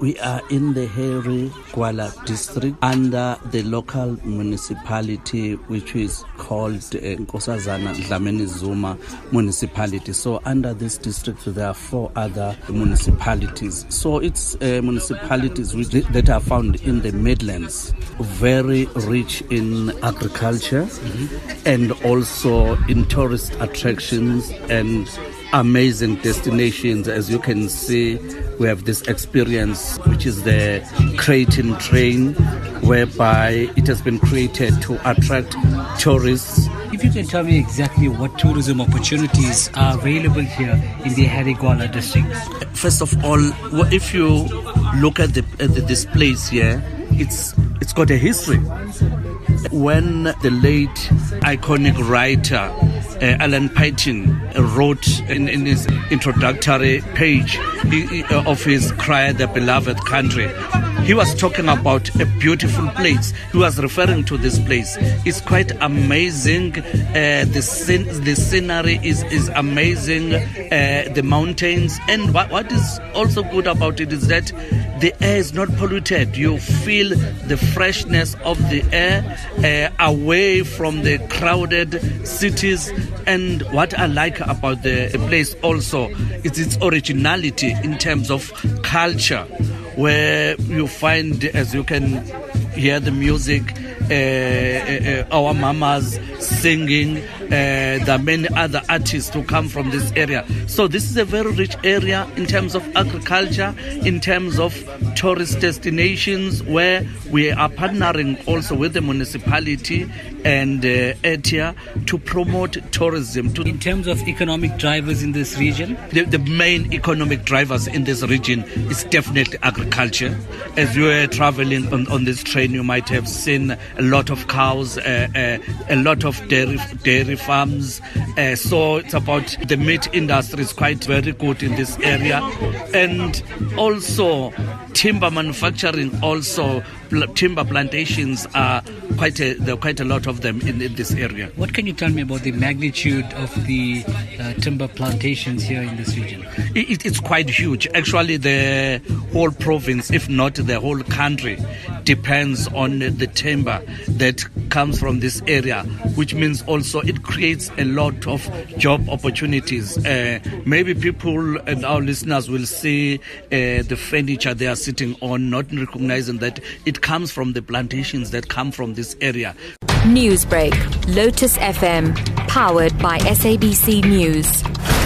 We are in the Harry Gwala district under the local municipality which is called uh, Nkosazana Dlamini Zuma municipality. So under this district there are four other municipalities. So it's uh, municipalities which, that are found in the Midlands, very rich in agriculture mm-hmm. and also in tourist attractions and amazing destinations. As you can see, we have this experience, which is the Creighton train, whereby it has been created to attract tourists. If you can tell me exactly what tourism opportunities are available here in the Harry Gwala district. First of all, if you look at, the, at this place here, it's it's got a history. When the late iconic writer uh, Alan Paton wrote in, in his introductory page of his Cry the Beloved Country. He was talking about a beautiful place. He was referring to this place. It's quite amazing. Uh, the, scen- the scenery is, is amazing. Uh, the mountains. And what, what is also good about it is that the air is not polluted. You feel the freshness of the air uh, away from the crowded cities. And what I like about the place also is its originality in terms of culture, where you find, as you can hear the music, uh, uh, uh our mamas singing. Uh, there are many other artists who come from this area. So this is a very rich area in terms of agriculture, in terms of tourist destinations, where we are partnering also with the municipality and uh, ETIA to promote tourism. To in terms of economic drivers in this region? The, the main economic drivers in this region is definitely agriculture. As you were traveling on, on this train, you might have seen a lot of cows, uh, uh, a lot of dairy, dairy farms. Uh, so it's about the meat industry is quite very good in this area. And also timber manufacturing also timber plantations are quite a, there are quite a lot of them in, in, this area. What can you tell me about the magnitude of the uh, timber plantations here in this region? It, it's quite huge. Actually, the whole province, if not the whole country, depends on the timber that comes from this area, which means also it creates a lot of job opportunities. Uh, maybe people and our listeners will see uh, the furniture they are sitting on, not recognizing that it comes from the plantations that come from this area. Newsbreak, Lotus FM, powered by SABC News.